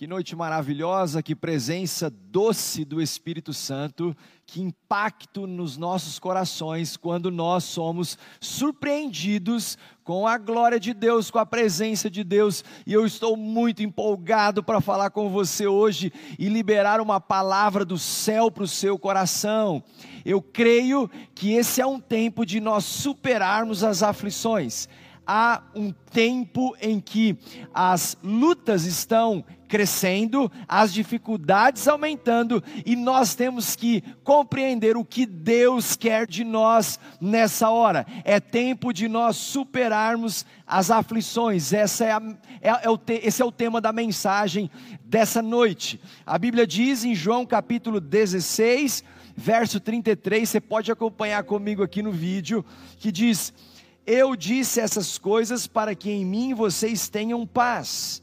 Que noite maravilhosa, que presença doce do Espírito Santo, que impacto nos nossos corações quando nós somos surpreendidos com a glória de Deus, com a presença de Deus. E eu estou muito empolgado para falar com você hoje e liberar uma palavra do céu para o seu coração. Eu creio que esse é um tempo de nós superarmos as aflições há um tempo em que as lutas estão crescendo, as dificuldades aumentando e nós temos que compreender o que Deus quer de nós nessa hora. É tempo de nós superarmos as aflições. Essa é a, é, é o te, esse é o tema da mensagem dessa noite. A Bíblia diz em João capítulo 16, verso 33, você pode acompanhar comigo aqui no vídeo, que diz: Eu disse essas coisas para que em mim vocês tenham paz.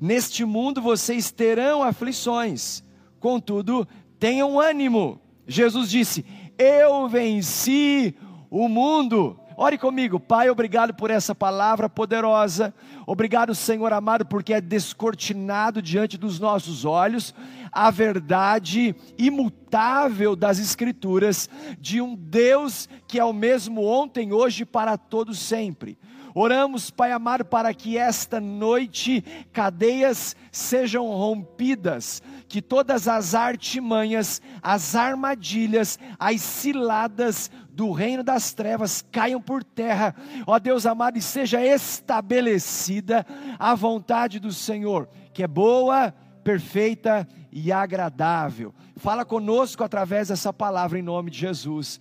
Neste mundo vocês terão aflições, contudo, tenham ânimo. Jesus disse: Eu venci o mundo. Ore comigo, Pai, obrigado por essa palavra poderosa. Obrigado, Senhor amado, porque é descortinado diante dos nossos olhos a verdade imutável das Escrituras de um Deus que é o mesmo ontem, hoje e para todos sempre. Oramos, Pai amado, para que esta noite cadeias sejam rompidas, que todas as artimanhas, as armadilhas, as ciladas do reino das trevas caiam por terra, ó Deus amado, e seja estabelecida a vontade do Senhor, que é boa, perfeita e agradável. Fala conosco através dessa palavra em nome de Jesus.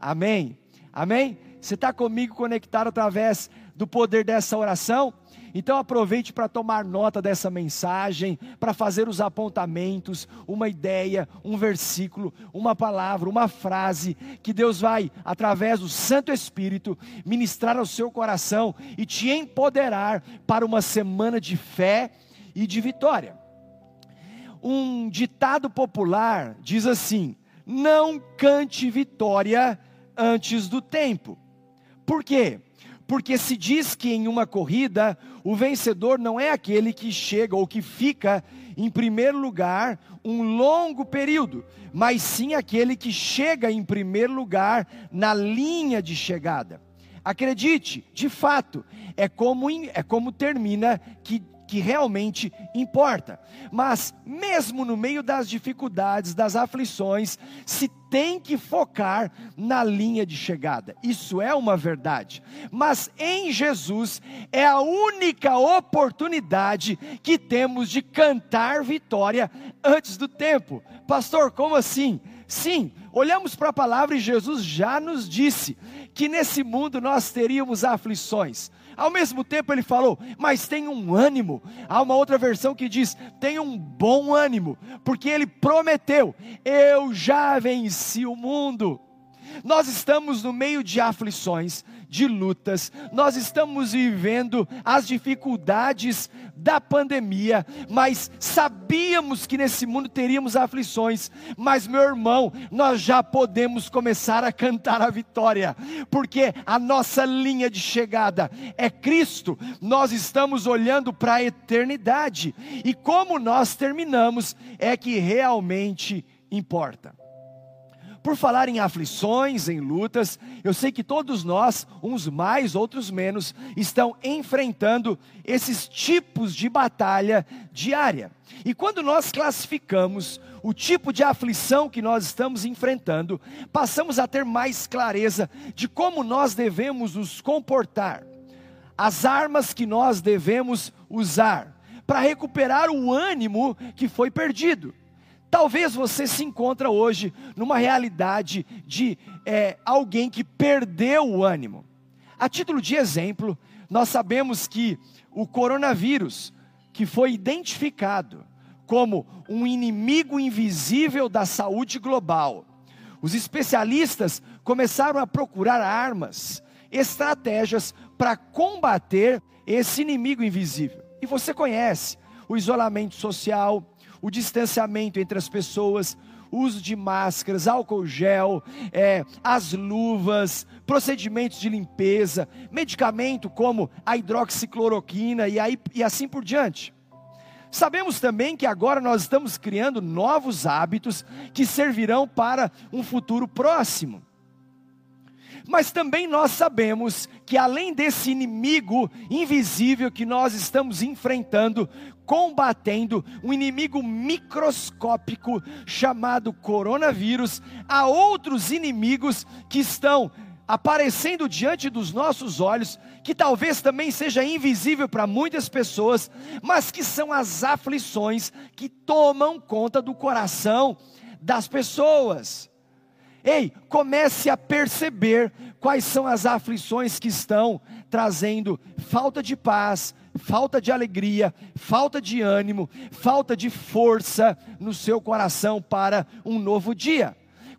Amém. Amém. Você está comigo conectado através do poder dessa oração? Então aproveite para tomar nota dessa mensagem, para fazer os apontamentos, uma ideia, um versículo, uma palavra, uma frase que Deus vai, através do Santo Espírito, ministrar ao seu coração e te empoderar para uma semana de fé e de vitória. Um ditado popular diz assim: não cante vitória antes do tempo. Por quê? Porque se diz que em uma corrida o vencedor não é aquele que chega ou que fica em primeiro lugar um longo período, mas sim aquele que chega em primeiro lugar na linha de chegada. Acredite, de fato, é como, é como termina que que realmente importa. Mas, mesmo no meio das dificuldades, das aflições, se tem que focar na linha de chegada. Isso é uma verdade. Mas em Jesus é a única oportunidade que temos de cantar vitória antes do tempo. Pastor, como assim? Sim, olhamos para a palavra e Jesus já nos disse que nesse mundo nós teríamos aflições. Ao mesmo tempo ele falou, mas tem um ânimo. Há uma outra versão que diz: tem um bom ânimo, porque ele prometeu: eu já venci o mundo. Nós estamos no meio de aflições, de lutas, nós estamos vivendo as dificuldades da pandemia, mas sabíamos que nesse mundo teríamos aflições, mas meu irmão, nós já podemos começar a cantar a vitória, porque a nossa linha de chegada é Cristo, nós estamos olhando para a eternidade, e como nós terminamos é que realmente importa. Por falar em aflições, em lutas, eu sei que todos nós, uns mais, outros menos, estão enfrentando esses tipos de batalha diária. E quando nós classificamos o tipo de aflição que nós estamos enfrentando, passamos a ter mais clareza de como nós devemos nos comportar, as armas que nós devemos usar para recuperar o ânimo que foi perdido. Talvez você se encontra hoje numa realidade de é, alguém que perdeu o ânimo. A título de exemplo, nós sabemos que o coronavírus, que foi identificado como um inimigo invisível da saúde global, os especialistas começaram a procurar armas, estratégias para combater esse inimigo invisível. E você conhece o isolamento social, o distanciamento entre as pessoas, uso de máscaras, álcool gel, é, as luvas, procedimentos de limpeza, medicamento como a hidroxicloroquina e, aí, e assim por diante. Sabemos também que agora nós estamos criando novos hábitos que servirão para um futuro próximo. Mas também nós sabemos que além desse inimigo invisível que nós estamos enfrentando, combatendo, um inimigo microscópico chamado coronavírus, há outros inimigos que estão aparecendo diante dos nossos olhos, que talvez também seja invisível para muitas pessoas, mas que são as aflições que tomam conta do coração das pessoas. Ei, comece a perceber quais são as aflições que estão trazendo falta de paz, falta de alegria, falta de ânimo, falta de força no seu coração para um novo dia.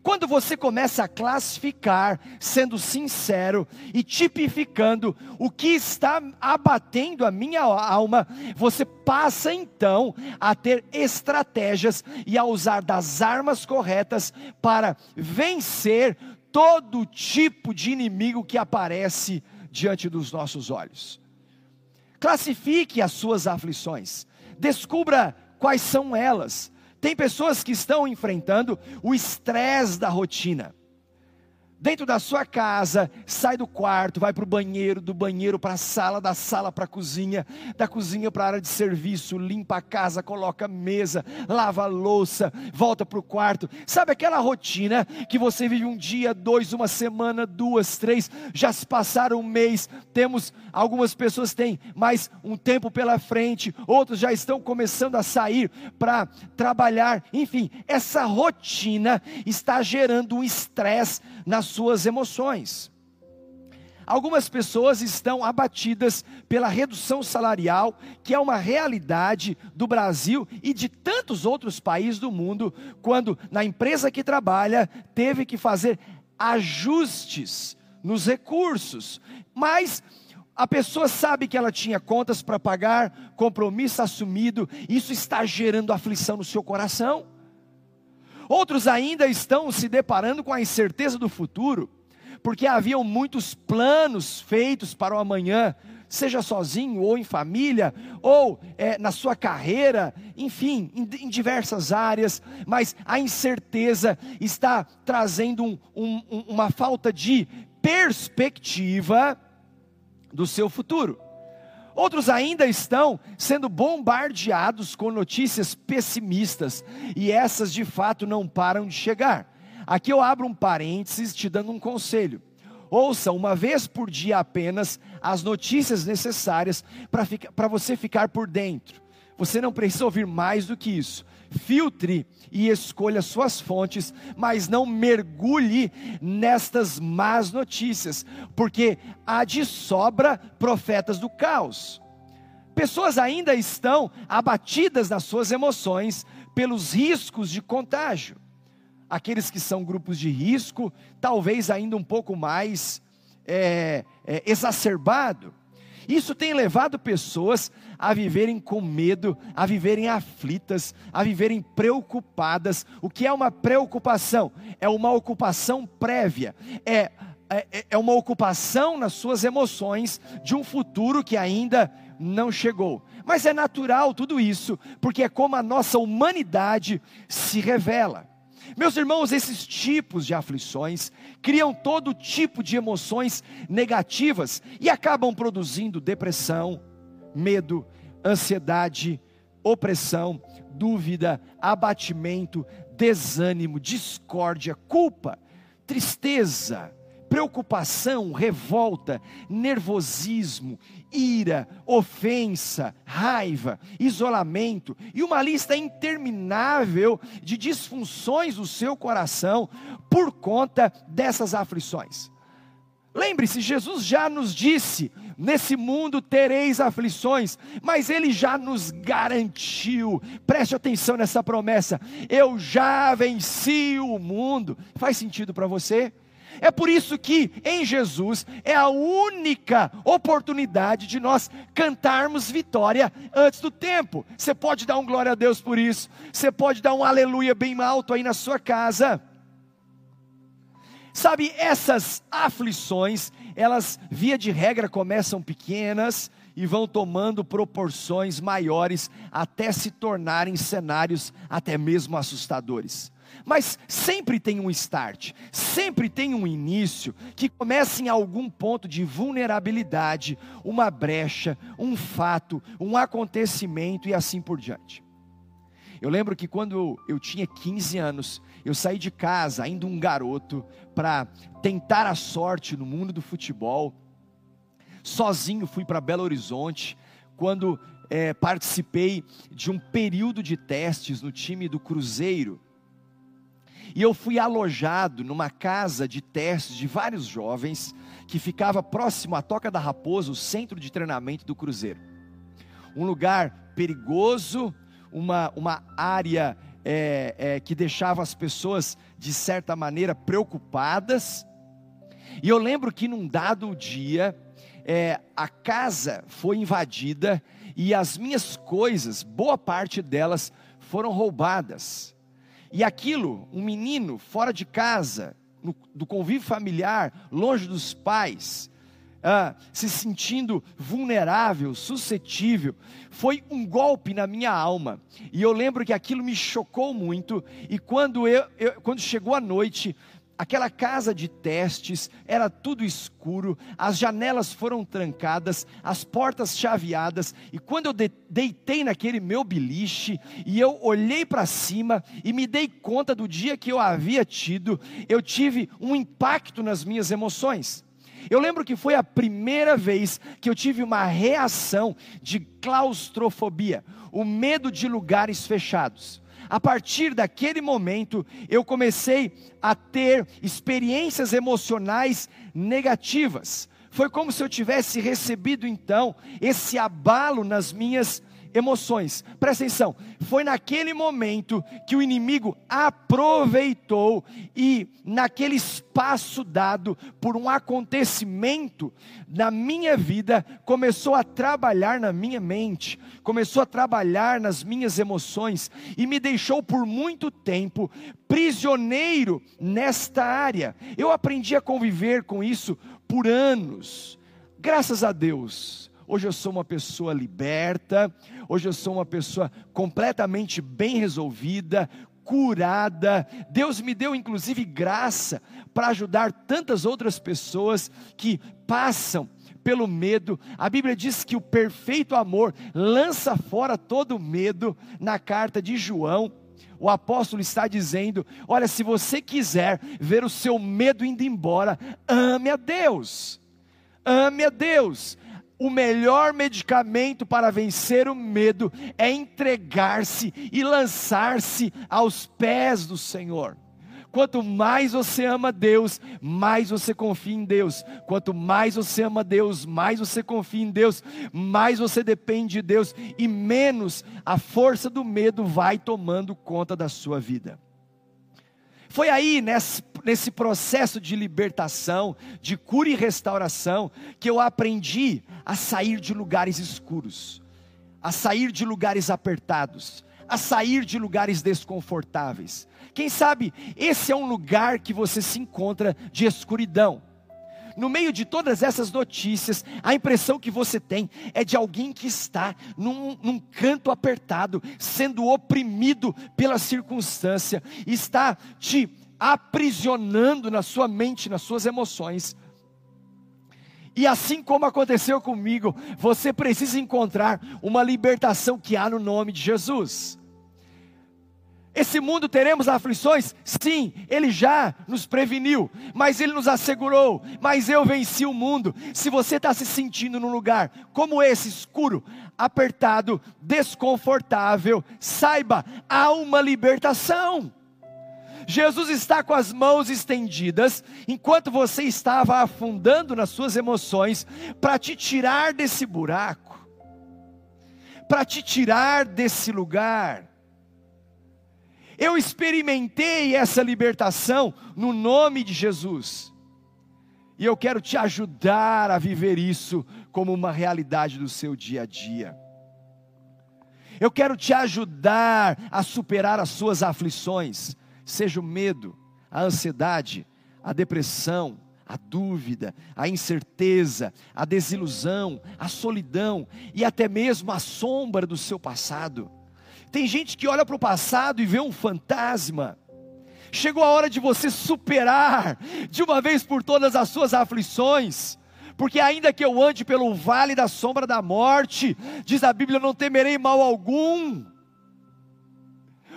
Quando você começa a classificar, sendo sincero e tipificando o que está abatendo a minha alma, você passa então a ter estratégias e a usar das armas corretas para vencer todo tipo de inimigo que aparece diante dos nossos olhos. Classifique as suas aflições, descubra quais são elas. Tem pessoas que estão enfrentando o estresse da rotina dentro da sua casa, sai do quarto, vai para o banheiro, do banheiro para a sala, da sala para a cozinha, da cozinha para a área de serviço, limpa a casa, coloca a mesa, lava a louça, volta para o quarto. Sabe aquela rotina que você vive um dia, dois, uma semana, duas, três, já se passaram um mês, temos, algumas pessoas têm mais um tempo pela frente, outros já estão começando a sair para trabalhar, enfim, essa rotina está gerando um estresse na suas emoções. Algumas pessoas estão abatidas pela redução salarial, que é uma realidade do Brasil e de tantos outros países do mundo, quando na empresa que trabalha teve que fazer ajustes nos recursos. Mas a pessoa sabe que ela tinha contas para pagar, compromisso assumido, isso está gerando aflição no seu coração. Outros ainda estão se deparando com a incerteza do futuro, porque haviam muitos planos feitos para o amanhã, seja sozinho ou em família, ou é, na sua carreira, enfim, em, em, diversas áreas, mas a incerteza está trazendo um, um, uma falta de perspectiva do seu futuro. Outros ainda estão sendo bombardeados com notícias pessimistas, e essas de fato não param de chegar. Aqui eu abro um parênteses te dando um conselho. Ouça uma vez por dia apenas as notícias necessárias para você ficar por dentro. Você não precisa ouvir mais do que isso. Filtre e escolha suas fontes, mas não mergulhe nestas más notícias, porque há de sobra profetas do caos. Pessoas ainda estão abatidas nas suas emoções pelos riscos de contágio. Aqueles que são grupos de risco, talvez ainda um pouco mais é, é, exacerbado. Isso tem levado pessoas a viverem com medo, a viverem aflitas, a viverem preocupadas. O que é uma preocupação? É uma ocupação prévia, é, é, é uma ocupação nas suas emoções de um futuro que ainda não chegou. Mas é natural tudo isso, porque é como a nossa humanidade se revela. Meus irmãos, esses tipos de aflições criam todo tipo de emoções negativas e acabam produzindo depressão, medo, ansiedade, opressão, dúvida, abatimento, desânimo, discórdia, culpa, tristeza, preocupação, revolta, nervosismo, ira, ofensa, raiva, isolamento e uma lista interminável de disfunções do seu coração por conta dessas aflições. Lembre-se, Jesus já nos disse: nesse mundo tereis aflições, mas Ele já nos garantiu, preste atenção nessa promessa: eu já venci o mundo. Faz sentido para você? É por isso que em Jesus é a única oportunidade de nós cantarmos vitória antes do tempo. Você pode dar um glória a Deus por isso. Você pode dar um aleluia bem alto aí na sua casa. Sabe, essas aflições, elas via de regra começam pequenas e vão tomando proporções maiores até se tornarem cenários até mesmo assustadores. Mas sempre tem um start, sempre tem um início que começa em algum ponto de vulnerabilidade, uma brecha, um fato, um acontecimento e assim por diante. Eu lembro que quando eu tinha 15 anos, eu saí de casa, ainda um garoto, para tentar a sorte no mundo do futebol. Sozinho fui para Belo Horizonte, quando é, participei de um período de testes no time do Cruzeiro. E eu fui alojado numa casa de testes de vários jovens, que ficava próximo à Toca da Raposa, o centro de treinamento do Cruzeiro. Um lugar perigoso, uma, uma área é, é, que deixava as pessoas, de certa maneira, preocupadas. E eu lembro que num dado dia, é, a casa foi invadida e as minhas coisas, boa parte delas, foram roubadas. E aquilo, um menino fora de casa, no, do convívio familiar, longe dos pais, ah, se sentindo vulnerável, suscetível, foi um golpe na minha alma. E eu lembro que aquilo me chocou muito. E quando, eu, eu quando chegou a noite, aquela casa de testes era tudo escuro, as janelas foram trancadas, as portas chaveadas, e quando eu deitei naquele meu beliche e eu olhei para cima e me dei conta do dia que eu havia tido, eu tive um impacto nas minhas emoções. Eu lembro que foi a primeira vez que eu tive uma reação de claustrofobia, o medo de lugares fechados. A partir daquele momento, eu comecei a ter experiências emocionais negativas. Foi como se eu tivesse recebido então esse abalo nas minhas emoções. Presta atenção, foi naquele momento que o inimigo aproveitou e, naquele espaço dado por um acontecimento na minha vida, começou a trabalhar na minha mente, começou a trabalhar nas minhas emoções e me deixou por muito tempo prisioneiro nesta área. Eu aprendi a conviver com isso por anos. Graças a Deus, Hoje eu sou uma pessoa liberta, hoje eu sou uma pessoa completamente bem resolvida, curada. Deus me deu inclusive graça para ajudar tantas outras pessoas que passam pelo medo. A Bíblia diz que o perfeito amor lança fora todo medo na carta de João. O apóstolo está dizendo: Olha, se você quiser ver o seu medo indo embora, ame a Deus. Ame a Deus o melhor medicamento para vencer o medo é entregar-se e lançar-se aos pés do Senhor. Quanto mais você ama Deus, mais você confia em Deus. Quanto mais você ama Deus, mais você confia em Deus, mais você depende de Deus e menos a força do medo vai tomando conta da sua vida. Foi aí, nesse, nesse processo de libertação, de cura e restauração, que eu aprendi a sair de lugares escuros, a sair de lugares apertados, a sair de lugares desconfortáveis. Quem sabe esse é um lugar que você se encontra de escuridão no meio de todas essas notícias, a impressão que você tem é de alguém que está num, num canto apertado, sendo oprimido pela circunstância, está te aprisionando na sua mente, nas suas emoções. E assim como aconteceu comigo, você precisa encontrar uma libertação que há no nome de Jesus. Esse mundo teremos aflições? Sim, Ele já nos preveniu, mas Ele nos assegurou. Mas eu venci o mundo. Se você está se sentindo num lugar como esse, escuro, apertado, desconfortável, saiba, há uma libertação. Jesus está com as mãos estendidas, enquanto você estava afundando nas suas emoções, para te tirar desse buraco, para te tirar desse lugar eu experimentei essa libertação no nome de Jesus. E eu quero te ajudar a viver isso como uma realidade do seu dia a dia. Eu quero te ajudar a superar as suas aflições, seja o medo, a ansiedade, a depressão, a dúvida, a incerteza, a desilusão, a solidão e até mesmo a sombra do seu passado. Tem gente que olha para o passado e vê um fantasma. Chegou a hora de você superar de uma vez por todas as suas aflições porque ainda que eu ande pelo vale da sombra da morte, diz a Bíblia, não temerei mal algum.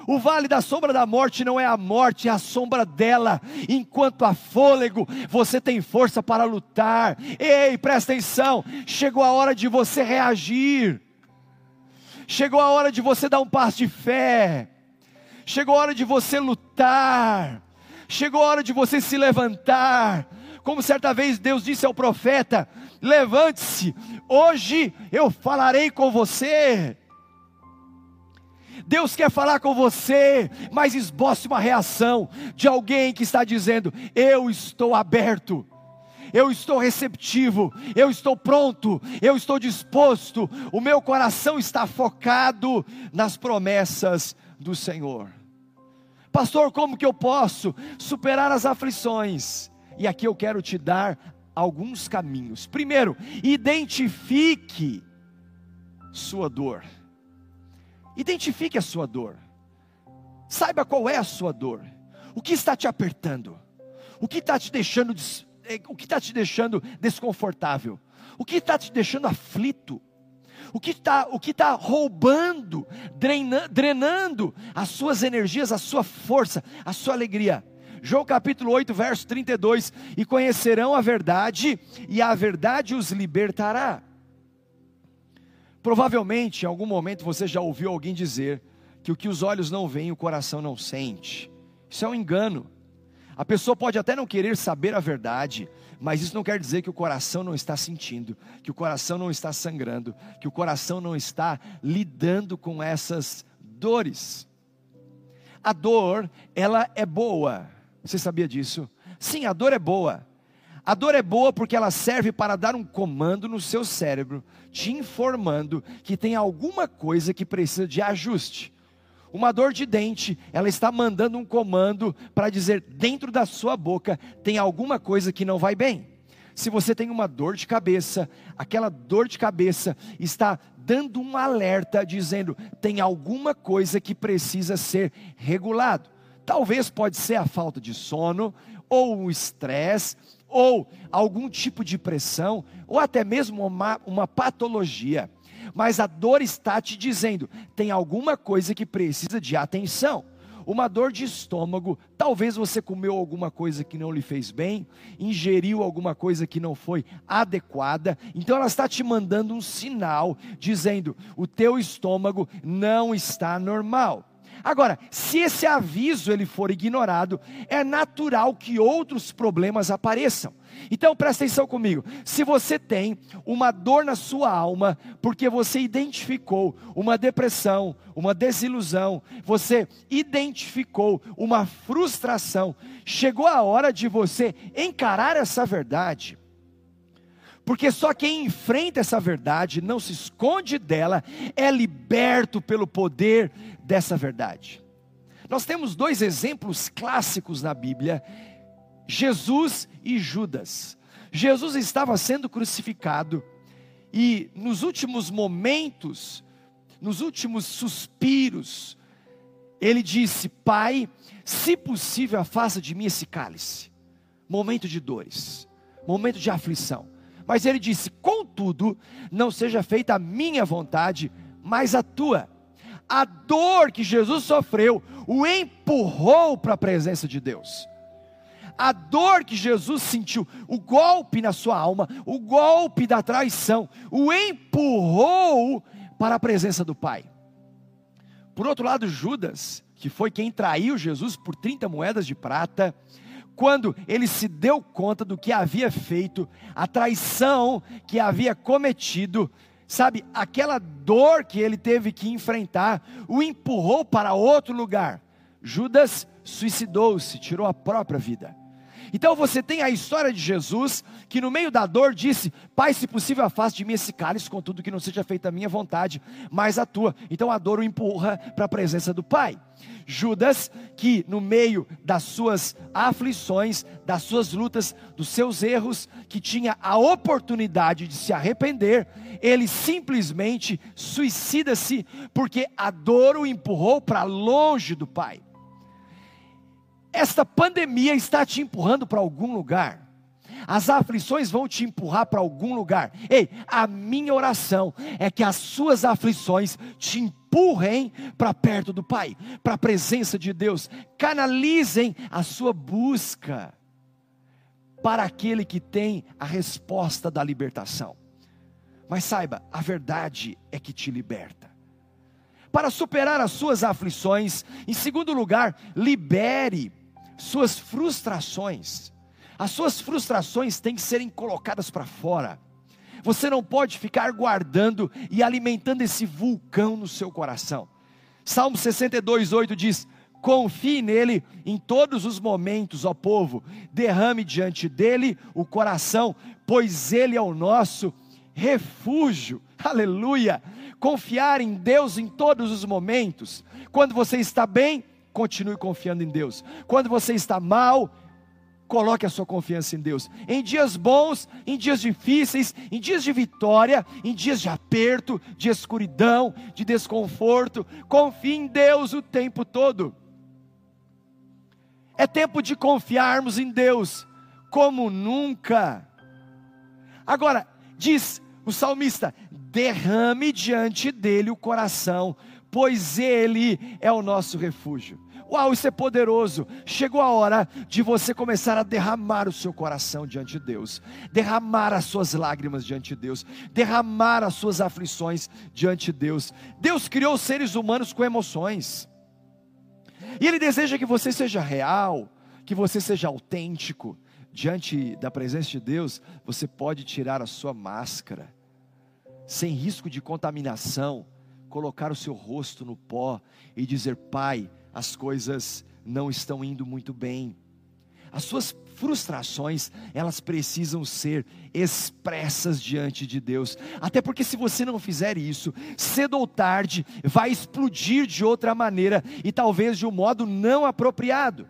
O vale da sombra da morte não é a morte, é a sombra dela. Enquanto há fôlego, você tem força para lutar. Ei, presta atenção, chegou a hora de você reagir. Chegou a hora de você dar um passo de fé. Chegou a hora de você lutar. Chegou a hora de você se levantar. Como certa vez Deus disse ao profeta: Levante-se, hoje eu falarei com você. Deus quer falar com você, mas esboce uma reação de alguém que está dizendo: Eu estou aberto, eu estou receptivo, eu estou pronto, eu estou disposto, o meu coração está focado nas promessas do Senhor. Pastor, como que eu posso superar as aflições? E aqui eu quero te dar alguns caminhos. Primeiro, identifique sua dor. Identifique a sua dor. Saiba qual é a sua dor. O que está te apertando? O que está te deixando, eh, o que está te deixando desconfortável? O que está te deixando aflito? O que está, está roubando, drenando, drenando as suas energias, a sua força, a sua alegria? João capítulo 8, verso 32: E conhecerão a verdade, e a verdade os libertará. Provavelmente, em algum momento, você já ouviu alguém dizer que o que os olhos não veem, o coração não sente. Isso é um engano. A pessoa pode até não querer saber a verdade, mas isso não quer dizer que o coração não está sentindo, que o coração não está sangrando, que o coração não está lidando com essas dores. A dor, ela é boa. Você sabia disso? Sim, a dor é boa. A dor é boa porque ela serve para dar um comando no seu cérebro, te informando que tem alguma coisa que precisa de ajuste. Uma dor de dente, ela está mandando um comando para dizer dentro da sua boca tem alguma coisa que não vai bem. Se você tem uma dor de cabeça, aquela dor de cabeça está dando um alerta dizendo tem alguma coisa que precisa ser regulado. Talvez pode ser a falta de sono, ou o estresse, ou algum tipo de pressão, ou até mesmo uma, uma patologia. Mas a dor está te dizendo: tem alguma coisa que precisa de atenção. Uma dor de estômago, talvez você comeu alguma coisa que não lhe fez bem, ingeriu alguma coisa que não foi adequada, então ela está te mandando um sinal dizendo: o teu estômago não está normal. Agora, se esse aviso ele for ignorado, é natural que outros problemas apareçam. Então presta atenção comigo. Se você tem uma dor na sua alma, porque você identificou uma depressão, uma desilusão, você identificou uma frustração, chegou a hora de você encarar essa verdade. Porque só quem enfrenta essa verdade, não se esconde dela, é liberto pelo poder dessa verdade. Nós temos dois exemplos clássicos na Bíblia: Jesus e Judas. Jesus estava sendo crucificado e nos últimos momentos, nos últimos suspiros, ele disse: Pai, se possível, afasta de mim esse cálice. Momento de dores, momento de aflição. Mas ele disse: Contudo, não seja feita a minha vontade, mas a tua. A dor que Jesus sofreu o empurrou para a presença de Deus. A dor que Jesus sentiu, o golpe na sua alma, o golpe da traição, o empurrou para a presença do Pai. Por outro lado, Judas, que foi quem traiu Jesus por 30 moedas de prata, quando ele se deu conta do que havia feito, a traição que havia cometido, sabe, aquela dor que ele teve que enfrentar, o empurrou para outro lugar. Judas suicidou-se, tirou a própria vida. Então você tem a história de Jesus, que no meio da dor disse: Pai, se possível, afaste de mim esse cálice, contudo que não seja feita a minha vontade, mas a tua. Então a dor o empurra para a presença do Pai. Judas, que no meio das suas aflições, das suas lutas, dos seus erros, que tinha a oportunidade de se arrepender, ele simplesmente suicida-se, porque a dor o empurrou para longe do Pai. Esta pandemia está te empurrando para algum lugar. As aflições vão te empurrar para algum lugar. Ei, a minha oração é que as suas aflições te empurrem para perto do Pai, para a presença de Deus. Canalizem a sua busca para aquele que tem a resposta da libertação. Mas saiba, a verdade é que te liberta. Para superar as suas aflições, em segundo lugar, libere suas frustrações. As suas frustrações têm que serem colocadas para fora. Você não pode ficar guardando e alimentando esse vulcão no seu coração. Salmo 62, 8 diz: Confie nele em todos os momentos, ó povo, derrame diante dele o coração, pois ele é o nosso refúgio. Aleluia! Confiar em Deus em todos os momentos. Quando você está bem, continue confiando em Deus. Quando você está mal, coloque a sua confiança em Deus. Em dias bons, em dias difíceis, em dias de vitória, em dias de aperto, de escuridão, de desconforto, confie em Deus o tempo todo. É tempo de confiarmos em Deus como nunca. Agora, diz o salmista: derrame diante dele o coração, pois ele é o nosso refúgio. Uau, isso é poderoso. Chegou a hora de você começar a derramar o seu coração diante de Deus, derramar as suas lágrimas diante de Deus, derramar as suas aflições diante de Deus. Deus criou seres humanos com emoções, e Ele deseja que você seja real, que você seja autêntico. Diante da presença de Deus, você pode tirar a sua máscara, sem risco de contaminação, colocar o seu rosto no pó e dizer: Pai, as coisas não estão indo muito bem. As suas frustrações, elas precisam ser expressas diante de Deus. Até porque se você não fizer isso, cedo ou tarde vai explodir de outra maneira e talvez de um modo não apropriado.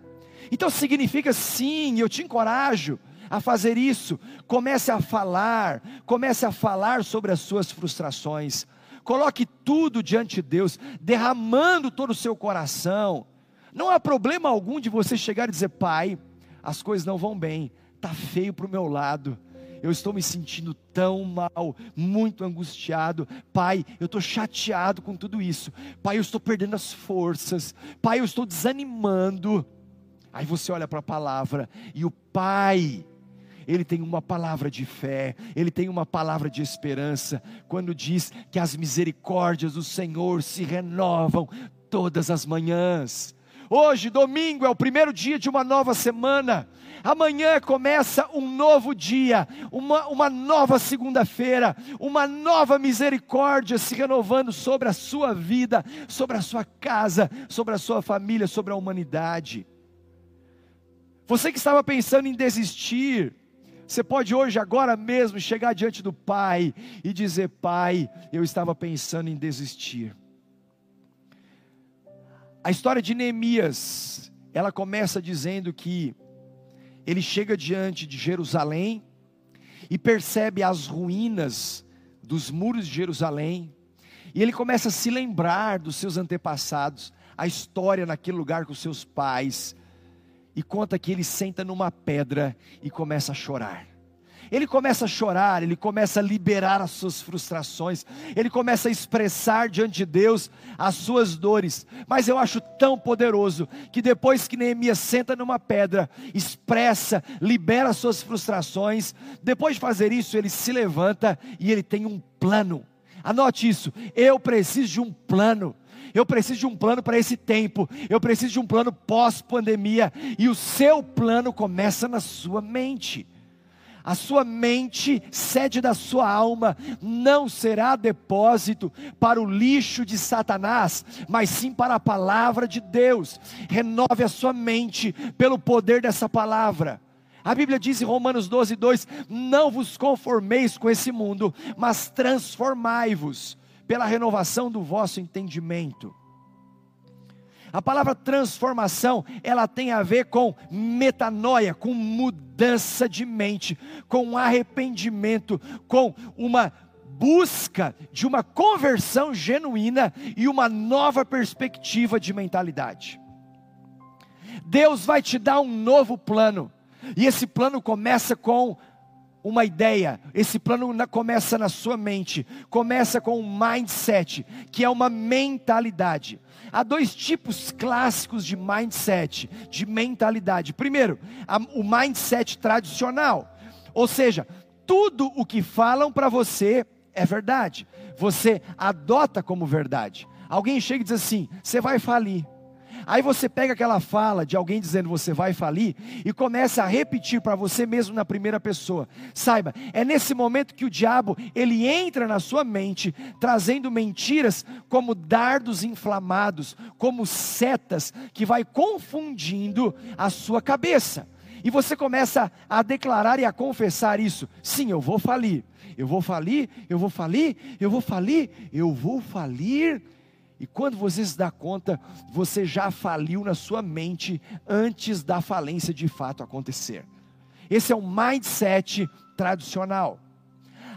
Então significa sim, eu te encorajo a fazer isso. Comece a falar, comece a falar sobre as suas frustrações. Coloque tudo diante de Deus, derramando todo o seu coração. Não há problema algum de você chegar e dizer: Pai, as coisas não vão bem, está feio para o meu lado. Eu estou me sentindo tão mal, muito angustiado. Pai, eu estou chateado com tudo isso. Pai, eu estou perdendo as forças. Pai, eu estou desanimando. Aí você olha para a palavra e o Pai ele tem uma palavra de fé, ele tem uma palavra de esperança, quando diz que as misericórdias do Senhor se renovam todas as manhãs. Hoje, domingo, é o primeiro dia de uma nova semana. Amanhã começa um novo dia, uma, uma nova segunda-feira, uma nova misericórdia se renovando sobre a sua vida, sobre a sua casa, sobre a sua família, sobre a humanidade. Você que estava pensando em desistir, você pode hoje, agora mesmo, chegar diante do Pai e dizer: Pai, eu estava pensando em desistir. A história de Neemias, ela começa dizendo que ele chega diante de Jerusalém e percebe as ruínas dos muros de Jerusalém, e ele começa a se lembrar dos seus antepassados, a história naquele lugar com seus pais, e conta que ele senta numa pedra e começa a chorar. Ele começa a chorar, ele começa a liberar as suas frustrações, ele começa a expressar diante de Deus as suas dores. Mas eu acho tão poderoso que depois que Neemias senta numa pedra, expressa, libera as suas frustrações, depois de fazer isso, ele se levanta e ele tem um plano. Anote isso, eu preciso de um plano. Eu preciso de um plano para esse tempo. Eu preciso de um plano pós-pandemia. E o seu plano começa na sua mente. A sua mente, sede da sua alma, não será depósito para o lixo de Satanás, mas sim para a palavra de Deus. Renove a sua mente pelo poder dessa palavra. A Bíblia diz em Romanos 12, 2: Não vos conformeis com esse mundo, mas transformai-vos pela renovação do vosso entendimento. A palavra transformação, ela tem a ver com metanoia, com mudança de mente, com arrependimento, com uma busca de uma conversão genuína e uma nova perspectiva de mentalidade. Deus vai te dar um novo plano, e esse plano começa com uma ideia, esse plano começa na sua mente, começa com um mindset, que é uma mentalidade. Há dois tipos clássicos de mindset, de mentalidade. Primeiro, o mindset tradicional, ou seja, tudo o que falam para você é verdade, você adota como verdade. Alguém chega e diz assim: você vai falir. Aí você pega aquela fala de alguém dizendo você vai falir e começa a repetir para você mesmo na primeira pessoa. Saiba, é nesse momento que o diabo ele entra na sua mente, trazendo mentiras como dardos inflamados, como setas que vai confundindo a sua cabeça. E você começa a declarar e a confessar isso. Sim, eu vou falir. Eu vou falir, eu vou falir, eu vou falir, eu vou falir. E quando você se dá conta, você já faliu na sua mente antes da falência de fato acontecer. Esse é o mindset tradicional.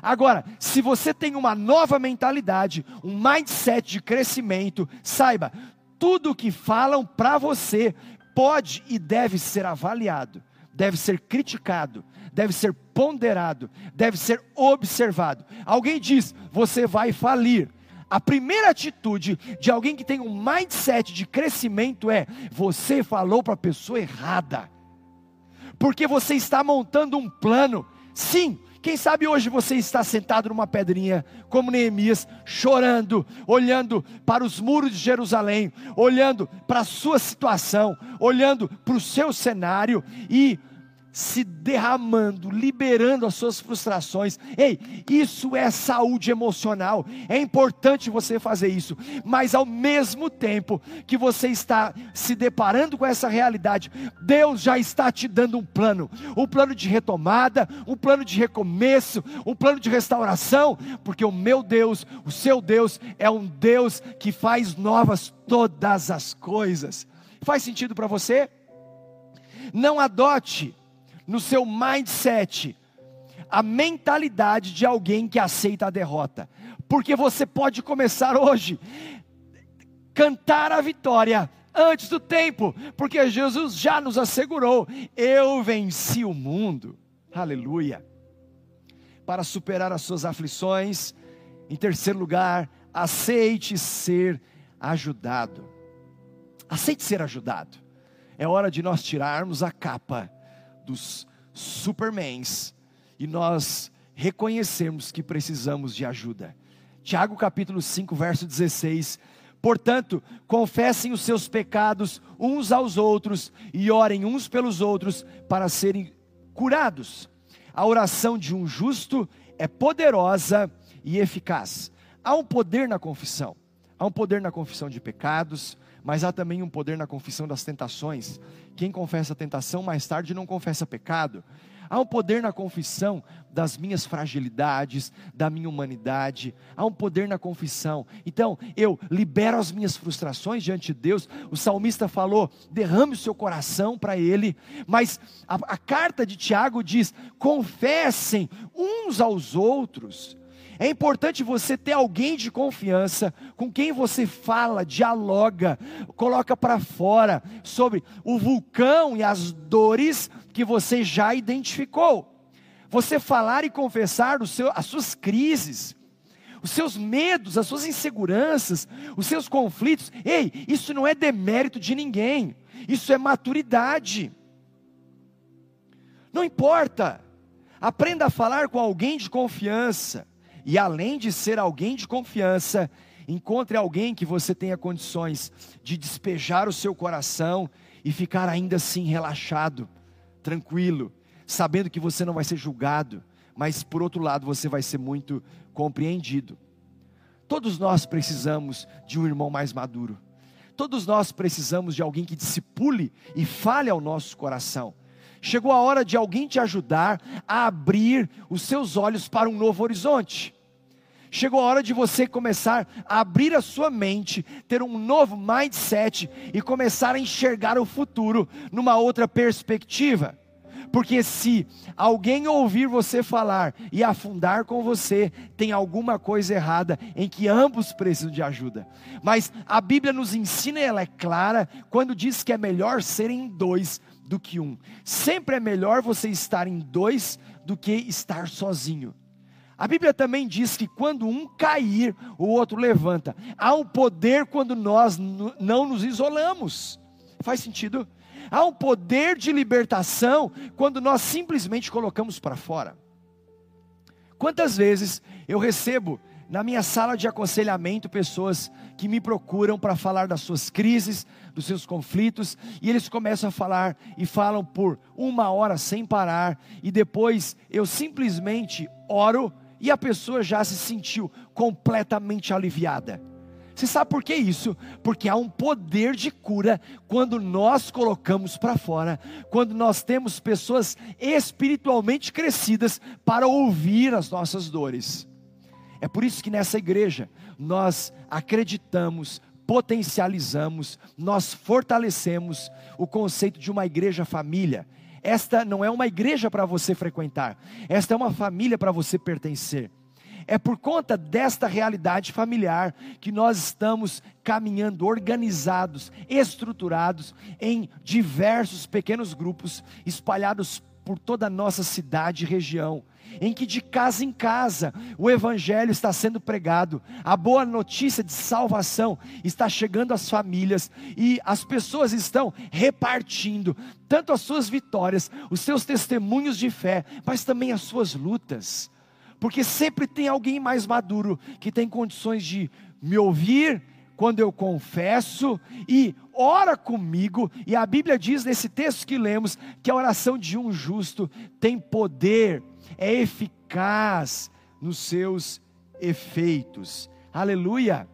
Agora, se você tem uma nova mentalidade, um mindset de crescimento, saiba, tudo que falam para você pode e deve ser avaliado, deve ser criticado, deve ser ponderado, deve ser observado. Alguém diz: você vai falir. A primeira atitude de alguém que tem um mindset de crescimento é: você falou para a pessoa errada, porque você está montando um plano. Sim, quem sabe hoje você está sentado numa pedrinha, como Neemias, chorando, olhando para os muros de Jerusalém, olhando para a sua situação, olhando para o seu cenário e se derramando, liberando as suas frustrações. Ei, isso é saúde emocional. É importante você fazer isso, mas ao mesmo tempo que você está se deparando com essa realidade, Deus já está te dando um plano, um plano de retomada, um plano de recomeço, um plano de restauração, porque o meu Deus, o seu Deus é um Deus que faz novas todas as coisas. Faz sentido para você? Não adote no seu mindset a mentalidade de alguém que aceita a derrota, porque você pode começar hoje cantar a vitória antes do tempo, porque Jesus já nos assegurou: eu venci o mundo. Aleluia. Para superar as suas aflições, em terceiro lugar, aceite ser ajudado. Aceite ser ajudado. É hora de nós tirarmos a capa dos supermans e nós reconhecermos que precisamos de ajuda. Tiago capítulo 5, verso 16. Portanto, confessem os seus pecados uns aos outros e orem uns pelos outros para serem curados. A oração de um justo é poderosa e eficaz. Há um poder na confissão. Há um poder na confissão de pecados, mas há também um poder na confissão das tentações. Quem confessa a tentação mais tarde não confessa pecado. Há um poder na confissão das minhas fragilidades, da minha humanidade. Há um poder na confissão. Então, eu libero as minhas frustrações diante de Deus. O salmista falou: derrame o seu coração para Ele. Mas a, a carta de Tiago diz: confessem uns aos outros é importante você ter alguém de confiança com quem você fala, dialoga, coloca para fora sobre o vulcão e as dores que você já identificou. Você falar e confessar seu, as suas crises, os seus medos, as suas inseguranças, os seus conflitos. Ei, isso não é demérito de ninguém, isso é maturidade. Não importa, aprenda a falar com alguém de confiança e além de ser alguém de confiança, encontre alguém que você tenha condições de despejar o seu coração e ficar ainda assim relaxado, tranquilo, sabendo que você não vai ser julgado, mas por outro lado você vai ser muito compreendido. Todos nós precisamos de um irmão mais maduro. Todos nós precisamos de alguém que discipule e fale ao nosso coração. Chegou a hora de alguém te ajudar a abrir os seus olhos para um novo horizonte. Chegou a hora de você começar a abrir a sua mente, ter um novo mindset e começar a enxergar o futuro numa outra perspectiva. Porque se alguém ouvir você falar e afundar com você, tem alguma coisa errada em que ambos precisam de ajuda. Mas a Bíblia nos ensina, ela é clara, quando diz que é melhor serem dois do que um. Sempre é melhor você estar em dois do que estar sozinho. A Bíblia também diz que quando um cair, o outro levanta. Há um poder quando nós não nos isolamos. Faz sentido? Há um poder de libertação quando nós simplesmente colocamos para fora. Quantas vezes eu recebo na minha sala de aconselhamento pessoas que me procuram para falar das suas crises, dos seus conflitos, e eles começam a falar e falam por uma hora sem parar, e depois eu simplesmente oro e a pessoa já se sentiu completamente aliviada. Você sabe por que isso? Porque há um poder de cura quando nós colocamos para fora, quando nós temos pessoas espiritualmente crescidas para ouvir as nossas dores. É por isso que nessa igreja nós acreditamos, potencializamos, nós fortalecemos o conceito de uma igreja família. Esta não é uma igreja para você frequentar, esta é uma família para você pertencer. É por conta desta realidade familiar que nós estamos caminhando organizados, estruturados em diversos pequenos grupos espalhados por toda a nossa cidade e região, em que de casa em casa o Evangelho está sendo pregado, a boa notícia de salvação está chegando às famílias e as pessoas estão repartindo tanto as suas vitórias, os seus testemunhos de fé, mas também as suas lutas porque sempre tem alguém mais maduro que tem condições de me ouvir quando eu confesso e ora comigo. E a Bíblia diz nesse texto que lemos que a oração de um justo tem poder, é eficaz nos seus efeitos. Aleluia!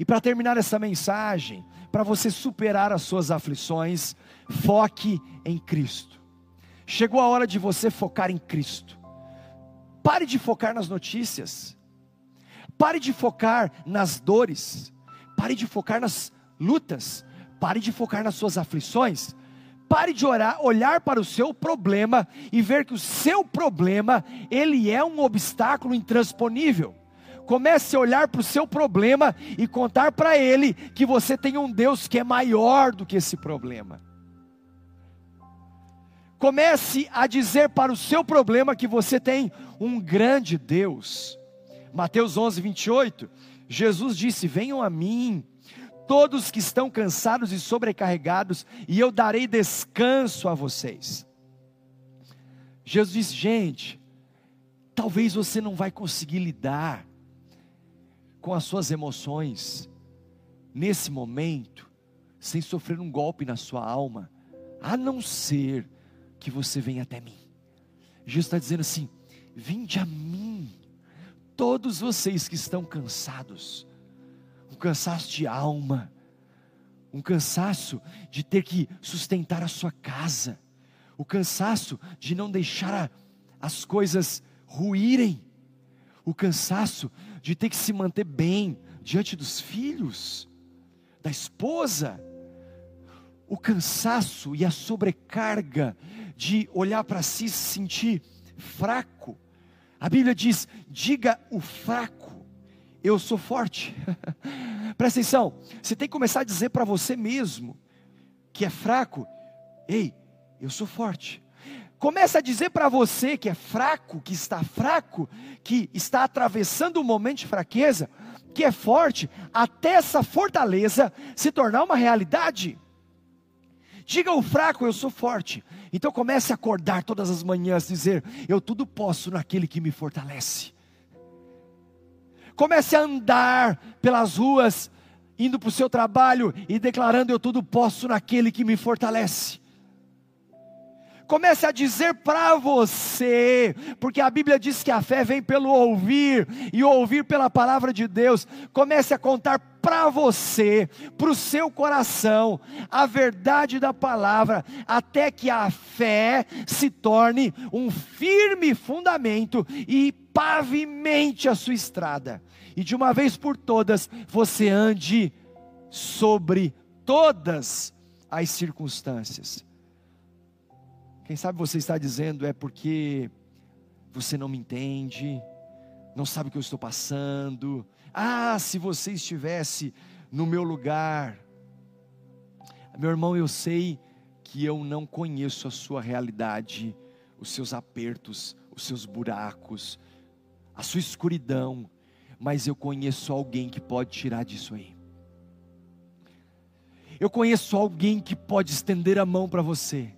E para terminar essa mensagem, para você superar as suas aflições, foque em Cristo. Chegou a hora de você focar em Cristo. Pare de focar nas notícias. Pare de focar nas dores. Pare de focar nas lutas. Pare de focar nas suas aflições. Pare de orar, olhar para o seu problema e ver que o seu problema, ele é um obstáculo intransponível. Comece a olhar para o seu problema e contar para ele que você tem um Deus que é maior do que esse problema. Comece a dizer para o seu problema que você tem um grande Deus. Mateus 11, 28, Jesus disse: Venham a mim, todos que estão cansados e sobrecarregados, e eu darei descanso a vocês. Jesus disse: Gente, talvez você não vai conseguir lidar com as suas emoções nesse momento, sem sofrer um golpe na sua alma, a não ser que você venha até mim. Jesus está dizendo assim: vinde a mim, todos vocês que estão cansados, um cansaço de alma, um cansaço de ter que sustentar a sua casa, o cansaço de não deixar as coisas ruírem, o cansaço de ter que se manter bem diante dos filhos, da esposa, o cansaço e a sobrecarga de olhar para si e se sentir fraco. A Bíblia diz: diga o fraco, eu sou forte. Presta atenção, você tem que começar a dizer para você mesmo que é fraco: ei, eu sou forte. Começa a dizer para você que é fraco, que está fraco, que está atravessando um momento de fraqueza, que é forte, até essa fortaleza se tornar uma realidade. Diga ao fraco, eu sou forte. Então comece a acordar todas as manhãs, dizer: Eu tudo posso naquele que me fortalece. Comece a andar pelas ruas, indo para o seu trabalho e declarando: Eu tudo posso naquele que me fortalece. Comece a dizer para você, porque a Bíblia diz que a fé vem pelo ouvir e ouvir pela palavra de Deus. Comece a contar para você, para o seu coração, a verdade da palavra, até que a fé se torne um firme fundamento e pavimente a sua estrada, e de uma vez por todas você ande sobre todas as circunstâncias. Quem sabe você está dizendo é porque você não me entende, não sabe o que eu estou passando. Ah, se você estivesse no meu lugar. Meu irmão, eu sei que eu não conheço a sua realidade, os seus apertos, os seus buracos, a sua escuridão, mas eu conheço alguém que pode tirar disso aí. Eu conheço alguém que pode estender a mão para você.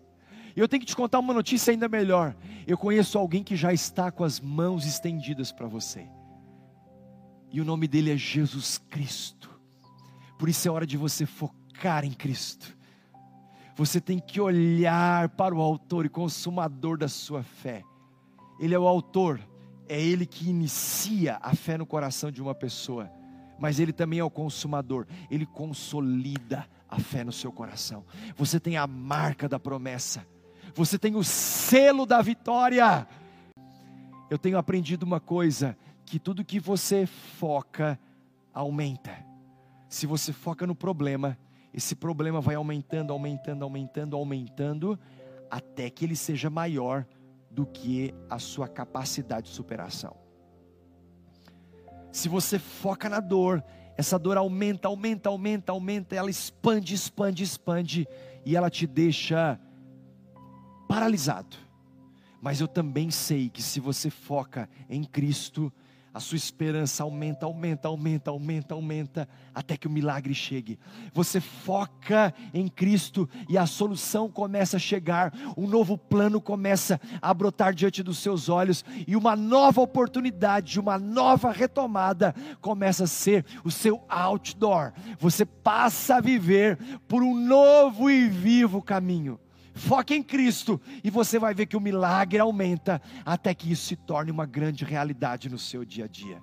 Eu tenho que te contar uma notícia ainda melhor. Eu conheço alguém que já está com as mãos estendidas para você. E o nome dele é Jesus Cristo. Por isso é hora de você focar em Cristo. Você tem que olhar para o Autor e Consumador da sua fé. Ele é o Autor, é Ele que inicia a fé no coração de uma pessoa, mas Ele também é o Consumador, Ele consolida a fé no seu coração. Você tem a marca da promessa você tem o selo da vitória. Eu tenho aprendido uma coisa: que tudo que você foca, aumenta. Se você foca no problema, esse problema vai aumentando, aumentando, aumentando, aumentando, até que ele seja maior do que a sua capacidade de superação. Se você foca na dor, essa dor aumenta, aumenta, aumenta, aumenta, ela expande, expande, expande, e ela te deixa paralisado. Mas eu também sei que se você foca em Cristo, a sua esperança aumenta, aumenta, aumenta, aumenta, aumenta, até que o milagre chegue. Você foca em Cristo e a solução começa a chegar, um novo plano começa a brotar diante dos seus olhos e uma nova oportunidade, uma nova retomada começa a ser o seu outdoor. Você passa a viver por um novo e vivo caminho. Foque em Cristo e você vai ver que o milagre aumenta até que isso se torne uma grande realidade no seu dia a dia.